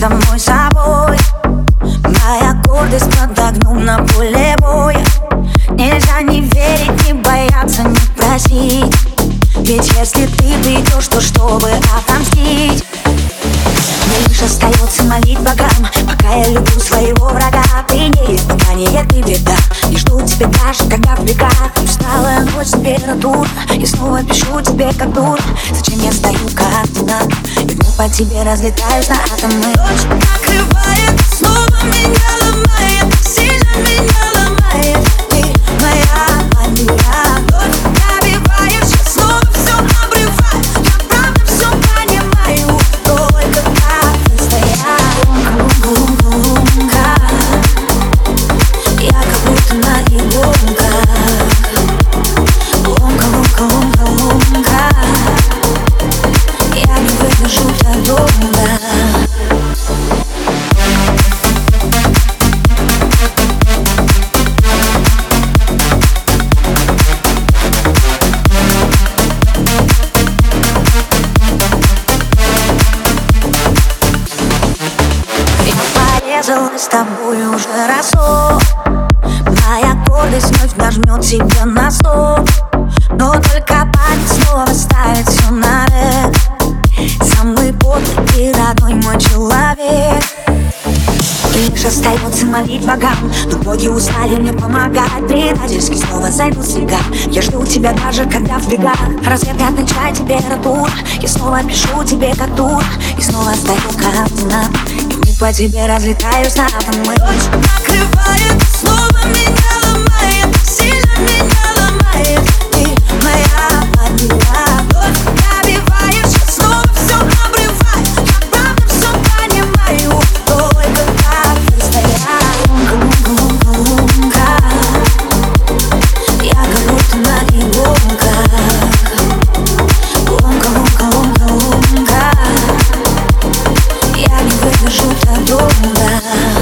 самой собой. Моя гордость под огнем на поле боя. Нельзя не верить, не бояться, не просить. Ведь если ты придешь, то чтобы отомстить. Мне лишь остается молить богам Пока я люблю своего врага. Ты не не ты беда. Не жду тебя даже, когда в бегах Усталая ночь, температура И снова пишу тебе как дура Зачем я стою И вновь по тебе разлетаюсь на атомы. Ночь накрывает, снова меня с тобой уже раз Моя гордость вновь нажмет тебя на и родной мой человек. И лишь остается молить богам. Но боги устали мне помогать. Предательски снова зайду снега Я жду тебя даже когда в бегах. Разрядная чай температура Я снова пишу тебе как дура. И снова стою координат И по тебе разлетаюсь на атомы Ночь накрывает, маршрута долго